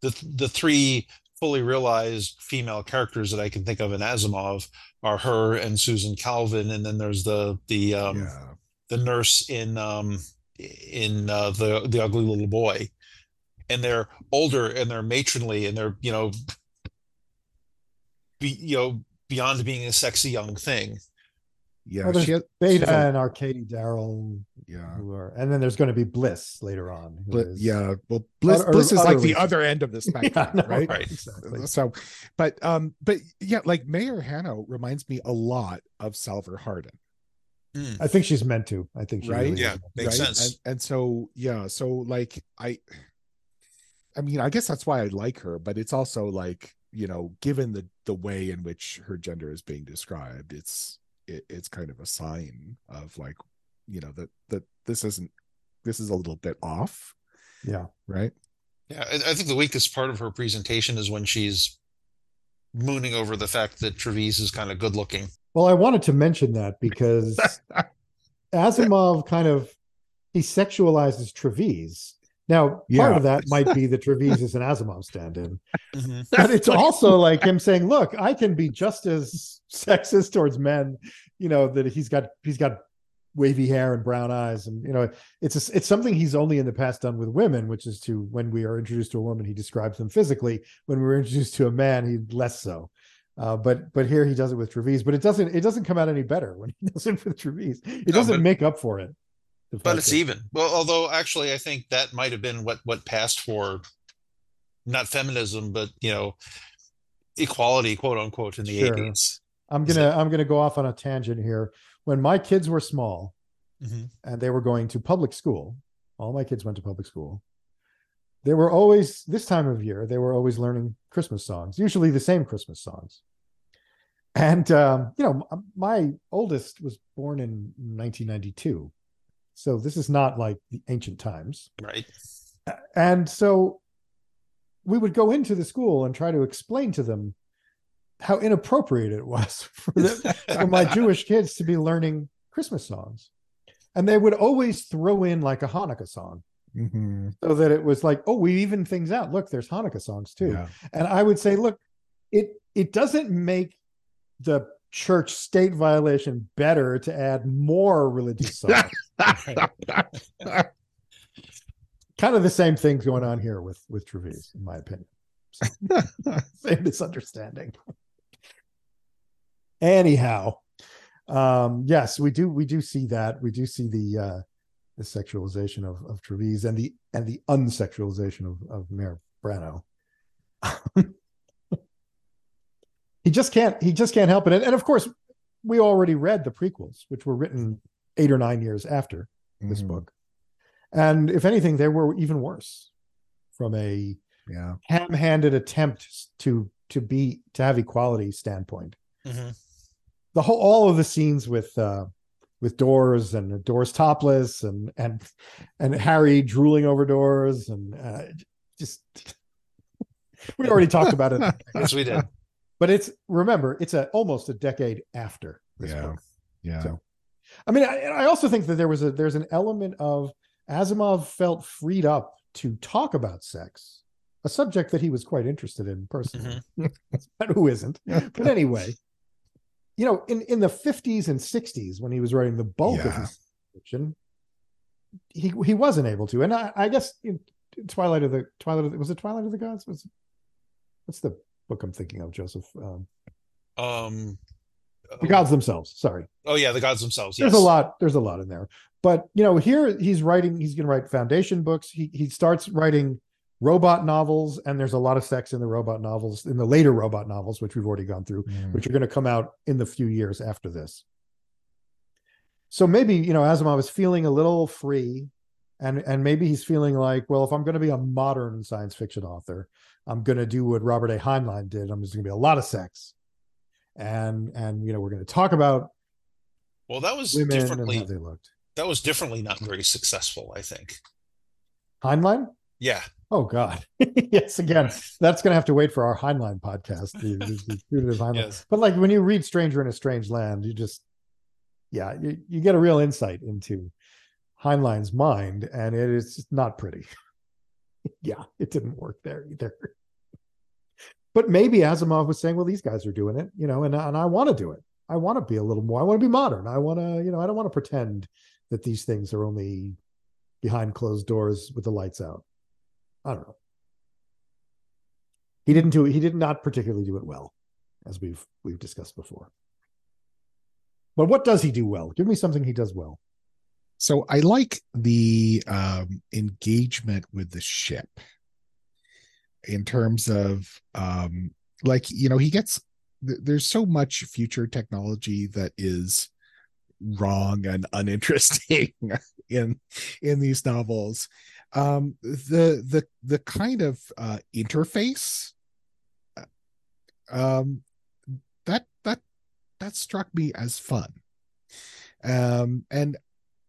the the three fully realized female characters that I can think of in Asimov are her and Susan Calvin, and then there's the the um yeah the nurse in um in uh, the the ugly little boy, and they're older and they're matronly and they're you know be you know beyond being a sexy young thing. yeah Well, she has, Bayta she's and Arkady Darell, yeah who are, and then there's going to be Bliss later on. who but is- yeah well bliss, Utter- bliss is like the other end of the <laughs> Yeah, spectrum no, right Right. Exactly. so but um but yeah like mayor Branno reminds me a lot of Salvor Hardin I think she's meant to. I think she Right? really Yeah. is. Makes right sense. and, and so yeah so like i i mean i guess that's why i like her but it's also like you know given the the way in which her gender is being described it's it, it's kind of a sign of like you know that that this isn't this is a little bit off Yeah. right Yeah, I, I think the weakest part of her presentation is when she's mooning over the fact that Trevize is kind of good looking. Well, I wanted to mention that because <laughs> Asimov kind of he sexualizes Trevize. Now, part Yeah. of that might be <laughs> that Trevize is an Asimov stand-in, Mhm. but it's also like him saying, "Look, I can be just as sexist towards men." You know that he's got he's got wavy hair and brown eyes, and you know it's a, it's something he's only in the past done with women, which is to when we are introduced to a woman, he describes them physically. When we're introduced to a man, he less so. Uh, but but here he does it with Trevize, but it doesn't it doesn't come out any better when he <laughs> does it with Trevize. It No, doesn't but- make up for it. but it's that- even well although actually i think that might have been what what passed for not feminism but you know equality quote unquote in the Sure. 80s I'm gonna I'm gonna go off on a tangent here. When my kids were small Mhm. and they were going to public school, all my kids went to public school. They were always this time of year. They were always learning Christmas songs, usually the same Christmas songs. And um, you know, my oldest was born in 1992, so this is not like the ancient times. right And so we would go into the school and try to explain to them how inappropriate it was <laughs> for, the, <laughs> for my Jewish kids to be learning Christmas songs. And they would always throw in like a Hanukkah song Mhm. so that it was like, oh, we even things out. Look, there's Hanukkah songs too. Yeah. And I would say, look, it it doesn't make the church state violation better to add more religious <laughs> songs. kind of the same things going on here with with Trevize, in my opinion. same misunderstanding. Anyhow, um, yes, we do we do see that. We do see the uh the sexualization of of Trevize and the and the unsexualization of of Mayor Branno. <laughs> he just can't he just can't help it. And, and of course, we already read the prequels, which were written eight or nine years after this Mhm. book. And if anything, they were even worse from a Yeah. ham-handed attempt to to be to have equality standpoint. Mhm. The whole all of the scenes with uh with Dors and Dors topless and and and Hari drooling over Dors and uh, just <laughs> we already talked about it, <laughs> yes we did but it's remember it's a almost a decade after this Yeah. book. Yeah. So, I mean, I, I also think that there was a there's an element of Asimov felt freed up to talk about sex, a subject that he was quite interested in personally. <laughs> But who isn't? But anyway, you know, in in the 50s and 60s when he was writing the bulk of his fiction, he he wasn't able to. And I, I guess in Twilight of the Twilight of the, was it Twilight of the Gods? Was what's the book I'm thinking of, Joseph? Um, um the gods themselves. Sorry. oh yeah the gods themselves yes there's a lot there's a lot in there but you know here he's writing he's going to write foundation books he he starts writing robot novels and there's a lot of sex in the robot novels in the later robot novels which we've already gone through Mm. which are going to come out in the few years after this. So maybe you know asimov is feeling a little free and and maybe he's feeling like well if i'm going to be a modern science fiction author i'm going to do what robert a. Heinlein did. I'm just going to be a lot of sex. And and you know we're going to talk about well that was differently how they looked. that was differently not very successful i think. Heinlein yeah Oh God! <laughs> yes, again, that's going to have to wait for our Heinlein podcast. The, the, the Heinlein. Yes. But like when you read "Stranger in a Strange Land," you just, yeah, you, you get a real insight into Heinlein's mind, and it is not pretty. <laughs> yeah, it didn't work there either. But maybe Asimov was saying, "Well, these guys are doing it, you know, and and I want to do it. I want to be a little more. I want to be modern. I want to, you know, I don't want to pretend that these things are only behind closed doors with the lights out." I don't know. He didn't do it. He did not particularly do it well, as we've we've discussed before. But what does he do well? Give me something he does well. So I like the um, engagement with the ship in terms of um, like you know he gets th- there's so much future technology that is wrong and uninteresting <laughs> in in these novels um the the the kind of uh interface uh, um that that that struck me as fun. Um and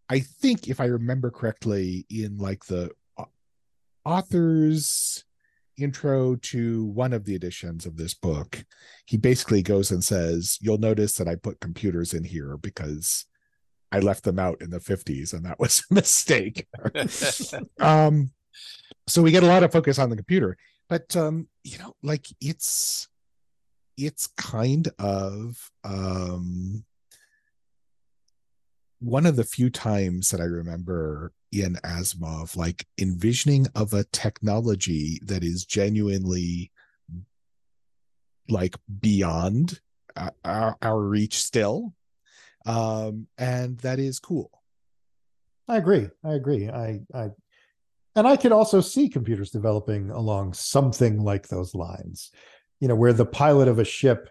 i think if i remember correctly in like the author's intro to one of the editions of this book he basically goes and says you'll notice that i put computers in here because i left them out in the 50s and that was a <laughs> mistake. <laughs> Um so we get a lot of focus on the computer but um you know like it's it's kind of um one of the few times that i remember in asimov like envisioning of a technology that is genuinely like beyond uh, our, our reach still um and that is cool I agree. I agree. I, I, and I could also see computers developing along something like those lines, you know, where the pilot of a ship,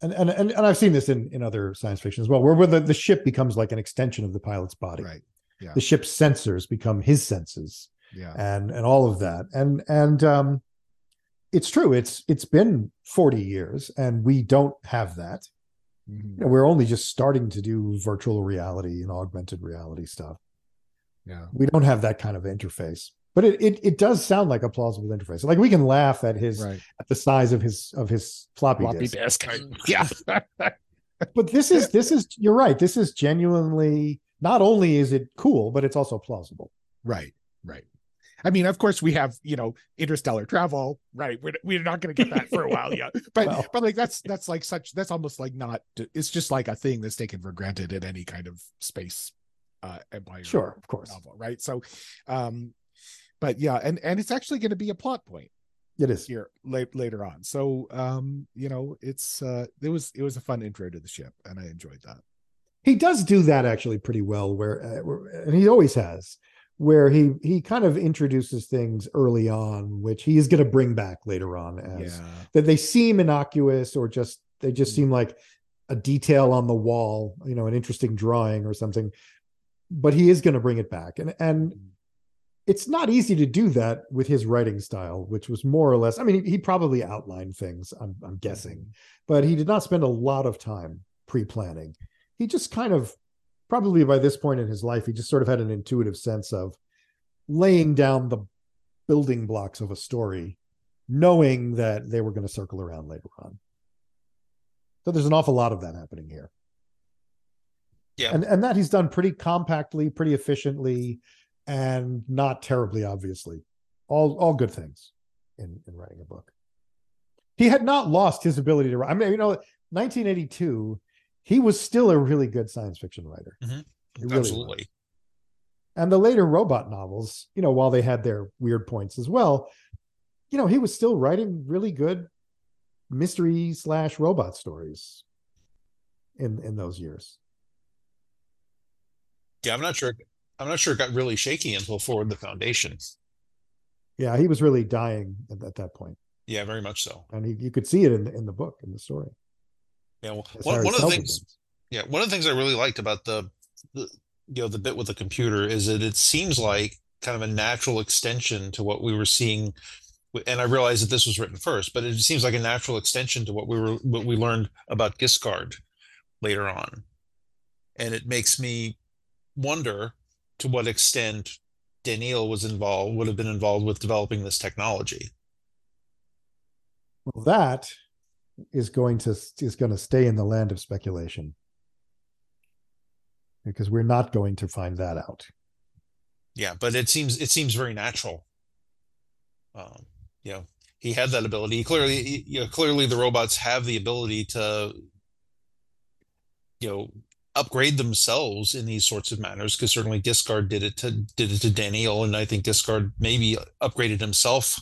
and and and, and I've seen this in in other science fiction as well, where, where the, the ship becomes like an extension of the pilot's body. right yeah The ship's sensors become his senses, yeah and and all of that, and and um, it's true. It's it's been forty years, and we don't have that. Mhm. You know, we're only just starting to do virtual reality and augmented reality stuff. yeah. We don't have that kind of interface but it, it it does sound like a plausible interface. Like we can laugh at his right. at the size of his of his floppy, floppy disk. disk. <laughs> Yeah. <laughs> But this is this is you're right. This is genuinely not only is it cool but it's also plausible. Right. Right I mean, of course, we have you know interstellar travel, right? We're we're not going to get that for a while yet, <laughs> but Well. but like that's that's like such that's almost like not it's just like a thing that's taken for granted in any kind of space uh empire sure of course novel, right? So, um, but yeah, and and it's actually going to be a plot point it is here late later on. So, um, you know, it's uh, it was it was a fun intro to the ship, and I enjoyed that. he does do that actually pretty well where, uh, where and he always has where he he kind of introduces things early on which he is going to bring back later on as Yeah, that they seem innocuous or just they just mm-hmm. seem like a detail on the wall, you know, an interesting drawing or something. But he is going to bring it back, and and mm-hmm. it's not easy to do that with his writing style, which was more or less. I mean, he, he probably outlined things. I'm I'm guessing, mm-hmm. but he did not spend a lot of time pre-planning. He just kind of probably by this point in his life, he just sort of had an intuitive sense of laying down the building blocks of a story knowing that they were going to circle around later on. So there's an awful lot of that happening here. Yeah. And and that he's done pretty compactly, pretty efficiently, and not terribly obviously. All all good things in, in writing a book. He had not lost his ability to write. I mean, you know, 1982, he was still a really good science fiction writer. Mhm. He really was. Absolutely. And the later robot novels, you know, while they had their weird points as well, you know, he was still writing really good mystery slash robot stories in in those years. Yeah, I'm not sure. I'm not sure it got really shaky until Forward the Foundation. Yeah, he was really dying at, at that point, Yeah, very much so. and he, you could see it in the, in the book in the story. Yeah, well, as one, one of the things. does. Yeah, one of the things I really liked about the, the you know the bit with the computer is that it seems like kind of a natural extension to what we were seeing and I realize that this was written first, but it seems like a natural extension to what we were what we learned about Giscard later on. And it makes me wonder to what extent Daneel was involved would have been involved with developing this technology. Well, that is going to is going to stay in the land of speculation because we're not going to find that out. Yeah, but it seems it seems very natural. Um, you know, he had that ability. Clearly, you know, clearly the robots have the ability to, you know, upgrade themselves in these sorts of manners. Because certainly Giscard did it to did it to Daneel, and I think Giscard maybe upgraded himself.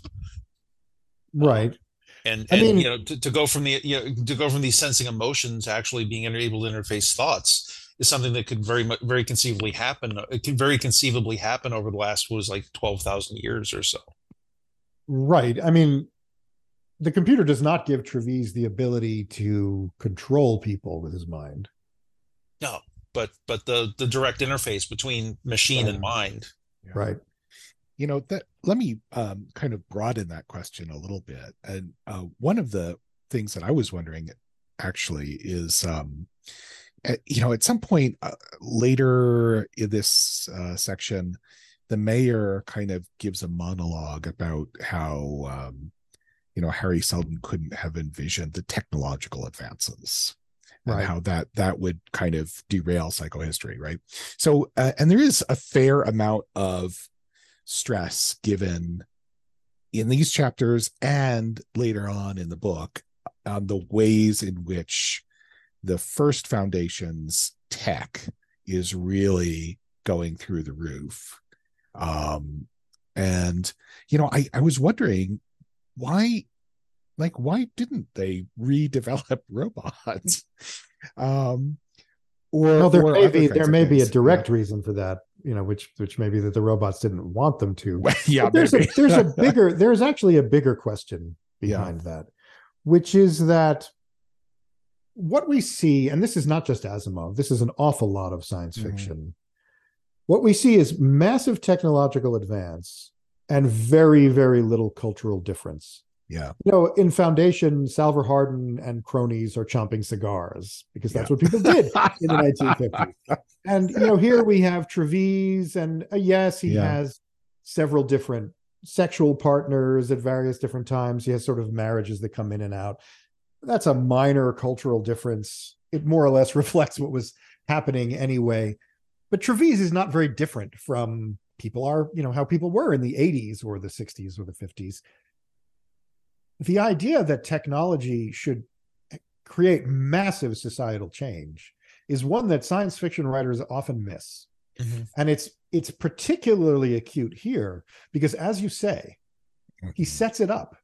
Right. And I and mean- you know, to, to go from the you know to go from these sensing emotions to actually being able to interface thoughts is something that could very much very conceivably happen. Uh, it could very conceivably happen over the last what was like twelve thousand years or so. Right. I mean, the computer does not give Trevize the ability to control people with his mind. No, but but the the direct interface between machine and mind. Right. You know that let me um, kind of broaden that question a little bit and uh, one of the things that i was wondering actually is um at, you know at some point uh, later in this uh, section the mayor kind of gives a monologue about how um you know Hari Seldon couldn't have envisioned the technological advances and Right. how that that would kind of derail psychohistory right so uh, and there is a fair amount of stress given in these chapters and later on in the book on the ways in which the first foundation's tech is really going through the roof um and you know i i was wondering why like why didn't they redevelop <laughs> robots? um, or Well, there or may be there may be a direct reason for that, you know, which which maybe that the robots didn't want them to. Yeah, <laughs> yeah But there's a there's a <laughs> bigger there's actually a bigger question Yeah. behind that, which is that what we see, and this is not just Asimov, this is an awful lot of science Mhm. fiction. What we see is massive technological advance and very, very little cultural difference. Yeah. You know, in Foundation, Salvor Hardin and cronies are chomping cigars because that's what people did in the 1950s. <laughs> And you know, here we have Trevize, and uh, yes, he Yeah. has several different sexual partners at various different times. He has sort of marriages that come in and out. That's a minor cultural difference. It more or less <laughs> reflects what was happening anyway. But Trevize is not very different from people are, you know, how people were in the 80s or the 60s or the 50s. The idea that technology should create massive societal change is one that science fiction writers often miss Mhm. and it's it's particularly acute here because as you say he sets it up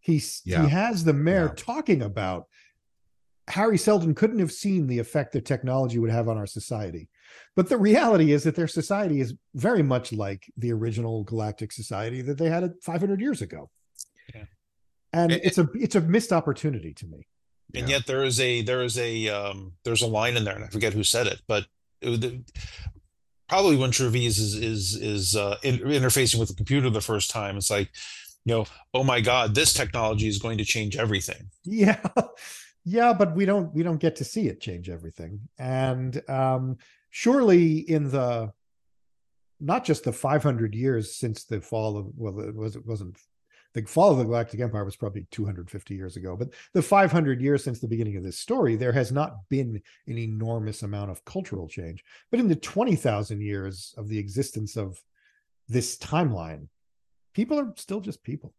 he's Yeah. he has the mayor Yeah. talking about Hari Seldon couldn't have seen the effect that technology would have on our society but the reality is that their society is very much like the original galactic society that they had 500 years ago Yeah. And It- it's a it's a missed opportunity to me. And Yeah. yet there is a there is a um there's a line in there and i forget who said it but it, the- probably when Trevize is is is uh in, interfacing with the computer the first time it's like you know oh my god this technology is going to change everything. Yeah. <laughs> Yeah but we don't we don't get to see it change everything. And um surely in the not just the 500 years since the fall of well it was it wasn't the fall of the galactic empire was probably 250 years ago but the 500 years since the beginning of this story there has not been an enormous amount of cultural change. But in the 20,000 years of the existence of this timeline people are still just people.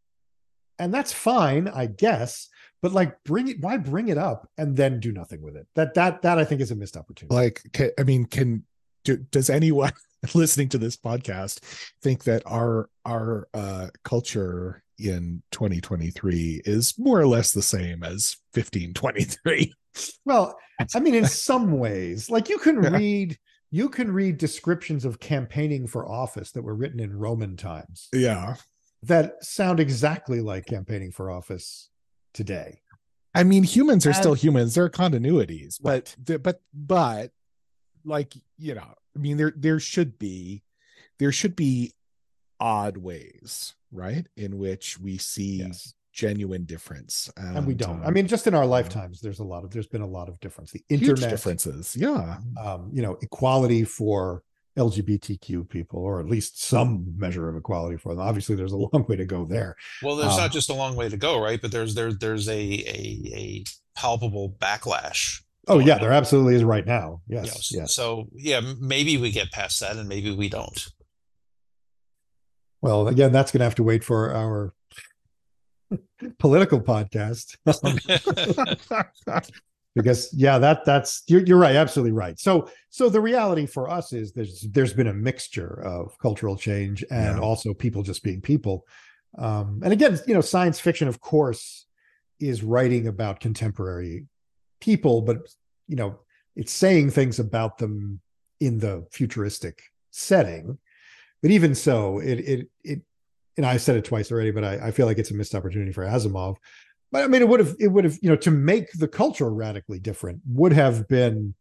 And that's fine i guess but like bring it why bring it up and then do nothing with it? That that that i think is a missed opportunity. Like ca i mean can do, does anyone <laughs> listening to this podcast think that our our uh culture in 2023 is more or less the same as 1523 <laughs> well i mean in <laughs> some ways like you can read you can read descriptions of campaigning for office that were written in roman times yeah. that sound exactly like campaigning for office today. I mean humans are And- still humans. There are continuities but Right. but but like you know i mean there there should be there should be odd ways right in which we see yes genuine difference and we don't uh, i mean just in our lifetimes there's a lot of there's been a lot of difference the huge internet differences yeah um, you know, equality for LGBTQ people, or at least some measure of equality for them. Obviously, there's a <laughs> long way to go there. well there's Um, not just a long way to go right but there's there there's a a a palpable backlash Oh yeah, on. there absolutely is right now. Yes, Yes. yes. So yeah, maybe we get past that, and maybe we don't. Well, again, that's going to have to wait for our political podcast <laughs> because yeah, that that's you're you're right, absolutely right. So so the reality for us is there's there's been a mixture of cultural change and Yeah. also people just being people. Um, and again, you know, science fiction, of course, is writing about contemporary people, but you know, it's saying things about them in the futuristic setting. But even so, it it it and I said it twice already, but I, I feel like it's a missed opportunity for Asimov. But I mean, it would have it would have you know to make the culture radically different would have been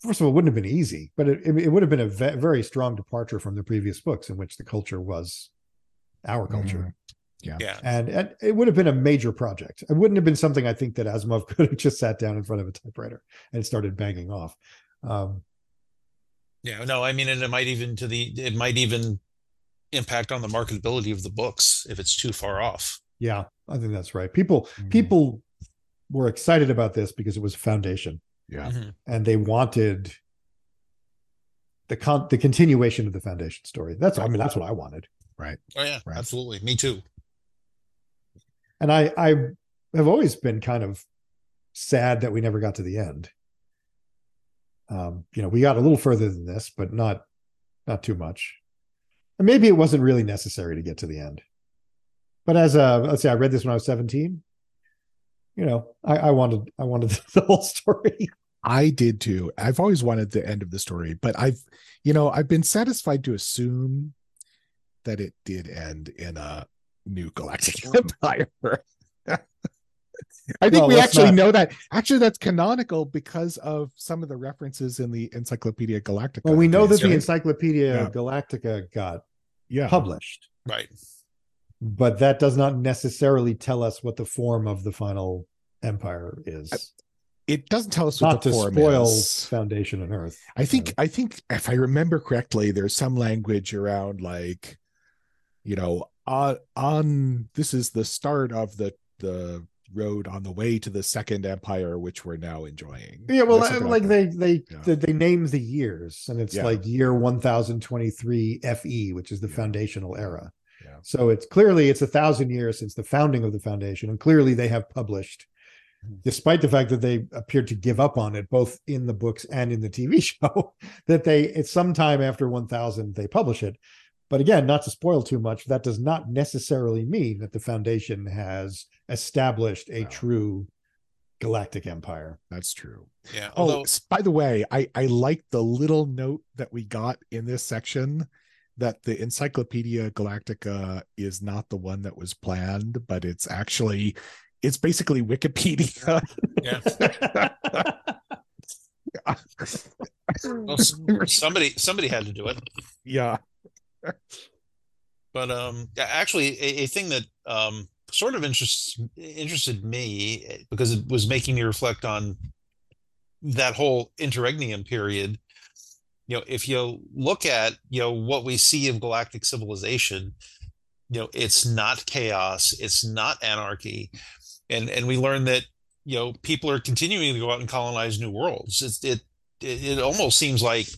first of all wouldn't have been easy, but it it would have been a ve- very strong departure from the previous books in which the culture was our culture, Yeah. and and it would have been a major project. It wouldn't have been something I think that Asimov <laughs> could have just sat down in front of a typewriter and started banging off. Um, Yeah. No, I mean, and it might even to the it might even impact on the marketability of the books if it's too far off. yeah, I think that's right. People Mhm. people were excited about this because it was a foundation. yeah Mhm. and they wanted the con the continuation of the foundation story. That's I mean that's what I wanted, Right. Oh yeah, Right. absolutely. Me too. and I I have always been kind of sad that we never got to the end. Um, you know, we got a little further than this, but not not too much. And maybe it wasn't really necessary to get to the end. But as a let's say I read this when I was 17. you know, I, I wanted I wanted <laughs> the whole story. I did too. I've always wanted the end of the story, but I've, you know, I've been satisfied to assume that it did end in a new galactic <laughs> empire. <laughs> I think Well, we actually not- know that. Actually, that's canonical because of some of the references in the Encyclopedia Galactica. Well, we know that the? Encyclopedia Yeah. Galactica got yeah, published, Right. but that does not necessarily tell us what the form of the final empire is. it doesn't tell us not what the to form spoil is. Foundation on Earth. I think I think if I remember correctly, there's some language around like, you know, on on this is the start of the the road on the way to the second empire, which we're now enjoying. Yeah, well, something like they they, Yeah. they they name the years, and it's Yeah. like year one thousand twenty three FE, which is the Yeah. foundational era. Yeah. So it's clearly it's a thousand years since the founding of the foundation, and clearly they have published, Mhm. despite the fact that they appeared to give up on it both in the books and in the TV <laughs> show, that they it's sometime after one thousand they publish it. But again, not to spoil too much, that does not necessarily mean that the foundation has established a No. true galactic empire. That's true. Yeah. Oh, Although, s- by the way, I I like the little note that we got in this section that the Encyclopedia Galactica is not the one that was planned, but it's actually it's basically Wikipedia. yeah. <laughs> Well, somebody somebody had to do it. yeah. But um, actually, a, a thing that um, sort of interests interested me eh, because it was making me reflect on that whole interregnum period. You know, if you look at you know what we see of galactic civilization, you know, it's not chaos, it's not anarchy, and and we learn that you know people are continuing to go out and colonize new worlds. It it it almost seems like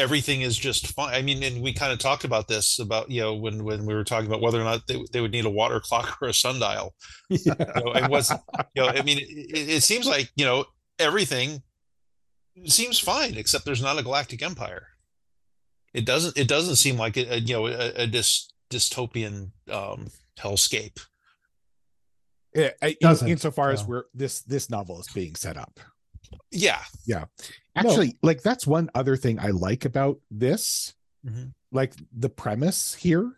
everything is just fine. I mean, and we kind of talked about this about you know when when we were talking about whether or not they, they would need a water <laughs> clock or a sundial. Yeah. You know, and what's you know, I mean, it, it it seems like you know everything seems fine except there's not a galactic empire. It doesn't. It doesn't seem like a, a you know a, a dys, dystopian um, hellscape. Yeah, I- in, Doesn't, insofar as so. we're this this novel is being set up. Yeah, yeah. Actually, like that's one other thing I like about this. Mhm. like the premise here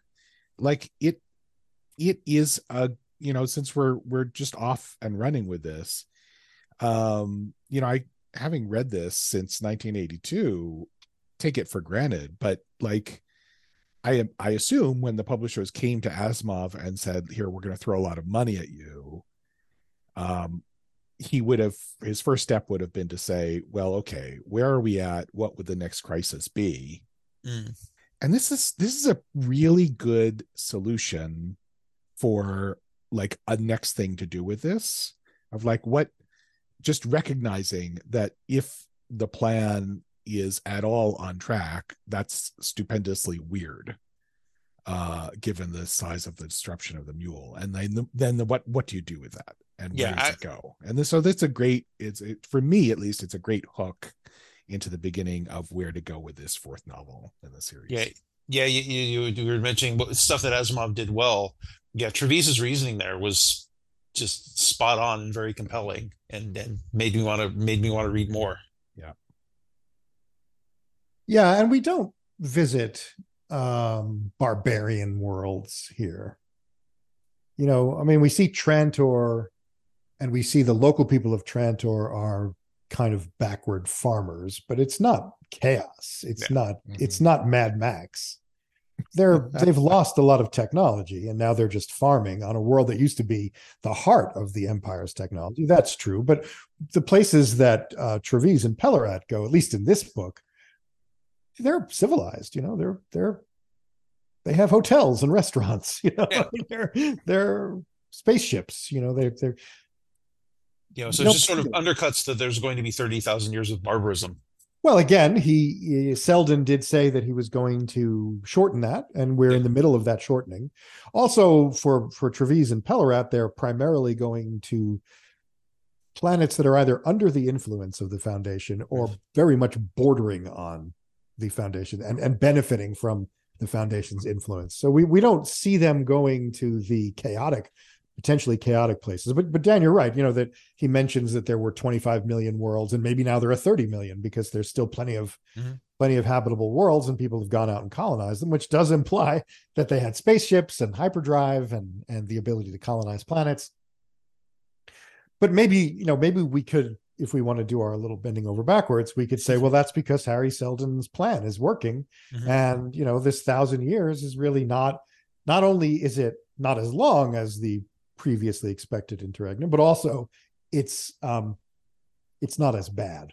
like it it is a you know since we're we're just off and running with this um you know i having read this since 1982 take it for granted but like i am i assume when the publishers came to asimov and said here we're going to throw a lot of money at you um he would have his first step would have been to say well okay where are we at? What would the next crisis be? Mm. and this is this is a really good solution for like a next thing to do with this of like what just recognizing that if the plan is at all on track that's stupendously weird uh given the size of the disruption of the mule. And then the, then the, what what do you do with that and Yeah, where I- it go and this, so that's a great it's it, for me at least it's a great hook into the beginning of where to go with this fourth novel in the series Yeah, yeah. You you, you were mentioning stuff that Asimov did well. Yeah, Trevize's reasoning there was just spot on and very compelling, and and made me want to made me want to read more. Yeah, Yeah, and we don't visit um barbarian worlds here. You know, I mean, we see Trantor and we see the local people of Trantor are kind of backward farmers, but it's not chaos. It's Yeah. not it's not Mad Max. They're <laughs> they've lost a lot of technology and now they're just farming on a world that used to be the heart of the empire's technology. That's true, but the places that uh Trevize and Pelorat go, at least in this book, they're civilized you know they're they're they have hotels and restaurants <laughs> you know Yeah. they're they're spaceships you know they're they're You know, so No, it just sort of undercuts that there's going to be thirty thousand years of barbarism. well again he, Seldon did say that he was going to shorten that and we're in the middle of that shortening. Also for for Trevize and Pelorat they're primarily going to planets that are either under the influence of the foundation or mm. very much bordering on the foundation and and benefiting from the foundation's influence. So we we don't see them going to the chaotic potentially chaotic places. But but Dan, you're right. You know that he mentions that there were 25 million worlds, and maybe now there are 30 million because there's still plenty of Mhm. plenty of habitable worlds, and people have gone out and colonized them, which does imply that they had spaceships and hyperdrive and and the ability to colonize planets. But maybe you know maybe we could. If we want to do our little bending over backwards, we could say, well, that's because Hari Seldon's plan is working, Mhm. and you know this thousand years is really not. Not only is it not as long as the previously expected interregnum, but also it's um it's not as bad.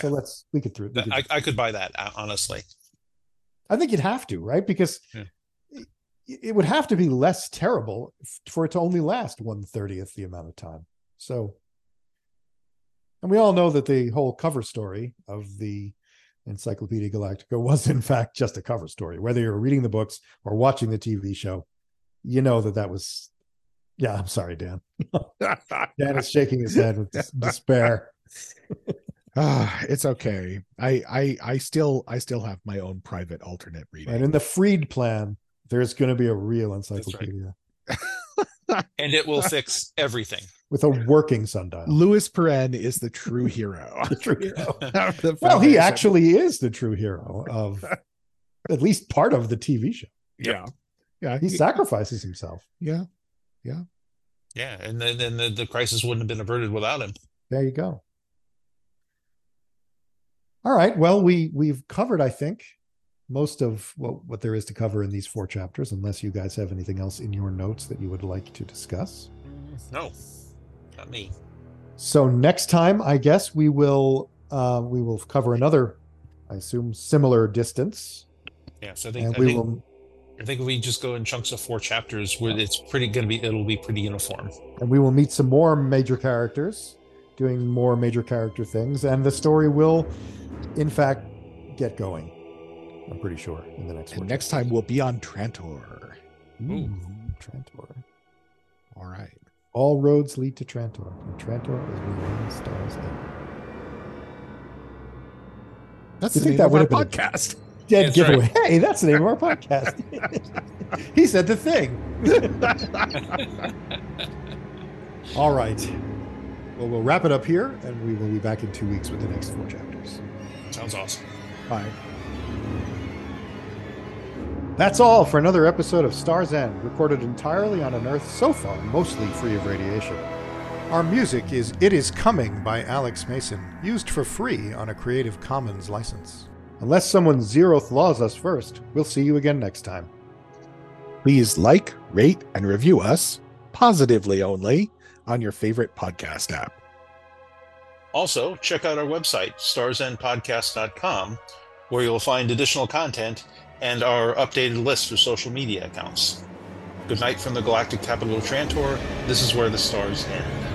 So Yeah. let's we could through. we could- I, I could buy that uh, honestly. I think you'd have to, right? Because Yeah. it, it would have to be less terrible for it to only last one thirtieth the amount of time. So, and we all know that the whole cover story of the Encyclopedia Galactica was, in fact, just a cover story. Whether you're reading the books or watching the TV show, you know that that was. Yeah, I'm sorry, Dan. <laughs> Dan is shaking his head with des- despair. <laughs> Ah, it's okay. I I I still I still have my own private alternate reading. And in the Freed plan, there's going to be a real right. encyclopedia <laughs> And it will fix everything. with a working sundial. Lewis Pirenne is the true hero. The true hero. the Well, he actually is the true hero of at least part of the TV show. yeah yeah He sacrifices himself. yeah Yeah, Yeah, and then, then the, the crisis wouldn't have been averted without him. There you go. All right. Well, we we've covered, I think, most of what, what there is to cover in these four chapters, unless you guys have anything else in your notes that you would like to discuss. No, not me. So next time, I guess we will uh, we will cover another, I assume, similar distance, Yeah, so I think and I we think, will I think if we just go in chunks of four chapters, where it's pretty going to be, it'll be pretty uniform. and we will meet some more major characters, doing more major character things, and the story will, in fact, get going. I'm pretty sure in the next and one. next time we'll be on Trantor Ooh, Trantor. all right All roads lead to Trantor, and Trantor is where the stars end. that's You the think name that of would our have been a- podcast Dead That's giveaway. Hey, that's the name of our podcast. <laughs> he said the thing. <laughs> All right. Well, we'll wrap it up here, and we will be back in two weeks with the next four chapters. Sounds awesome. bye That's all for another episode of Star's End, recorded entirely on an Earth so far mostly free of radiation. Our music is It Is Coming by Alex Mason, used for free on a Creative Commons license. Unless someone zeroth laws us first, we'll see you again next time. please like rate and review us positively only on your favorite podcast app Also, check out our website, starsendpodcast.com, where you'll find additional content and our updated list of social media accounts. Good night from the galactic capital of Trantor. This is where the stars end.